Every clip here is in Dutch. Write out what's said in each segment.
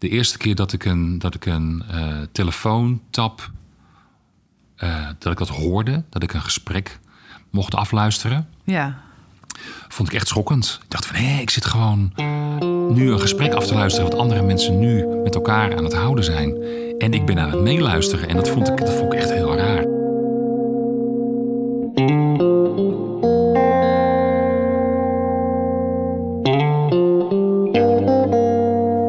de eerste keer dat ik een, dat ik een uh, telefoontap, uh, dat ik dat hoorde, dat ik een gesprek mocht afluisteren. Ja. Vond ik echt schokkend. Ik dacht van, hé, ik zit gewoon nu een gesprek af te luisteren... wat andere mensen nu met elkaar aan het houden zijn. En ik ben aan het meeluisteren. En dat vond ik, dat vond ik echt heel raar.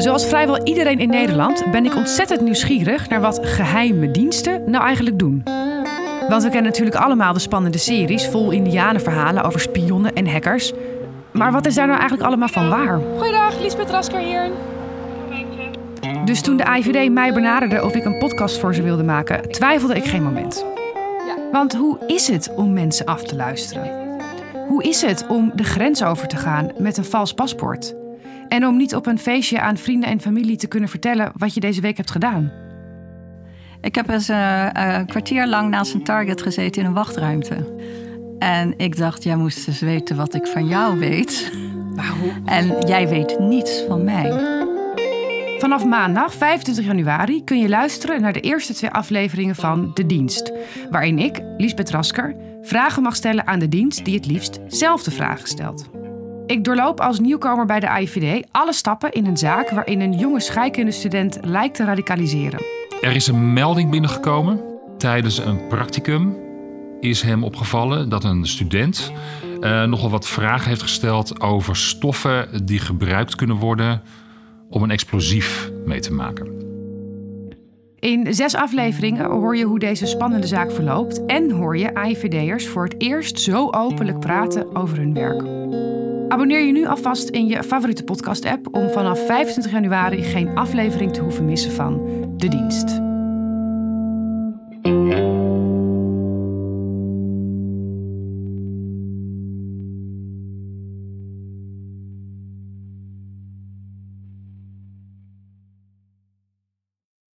Zoals vrijwel iedereen in Nederland ben ik ontzettend nieuwsgierig naar wat geheime diensten nou eigenlijk doen. Want we kennen natuurlijk allemaal de spannende series vol indianenverhalen over spionnen en hackers. Maar wat is daar nou eigenlijk allemaal van waar? Goeiedag, Lisbeth Rasker hier. Dus toen de IVD mij benaderde of ik een podcast voor ze wilde maken, twijfelde ik geen moment. Want hoe is het om mensen af te luisteren? Hoe is het om de grens over te gaan met een vals paspoort? En om niet op een feestje aan vrienden en familie te kunnen vertellen wat je deze week hebt gedaan? Ik heb eens uh, een kwartier lang naast een target gezeten in een wachtruimte. En ik dacht, jij moest eens weten wat ik van jou weet. En jij weet niets van mij. Vanaf maandag 25 januari kun je luisteren naar de eerste twee afleveringen van De Dienst. Waarin ik, Liesbeth Rasker, vragen mag stellen aan de dienst die het liefst zelf de vragen stelt. Ik doorloop als nieuwkomer bij de AIVD alle stappen in een zaak waarin een jonge scheikundestudent lijkt te radicaliseren. Er is een melding binnengekomen. Tijdens een practicum is hem opgevallen dat een student uh, nogal wat vragen heeft gesteld over stoffen die gebruikt kunnen worden om een explosief mee te maken. In zes afleveringen hoor je hoe deze spannende zaak verloopt en hoor je AIVD'ers voor het eerst zo openlijk praten over hun werk. Abonneer je nu alvast in je favoriete podcast-app om vanaf 25 januari geen aflevering te hoeven missen van De Dienst.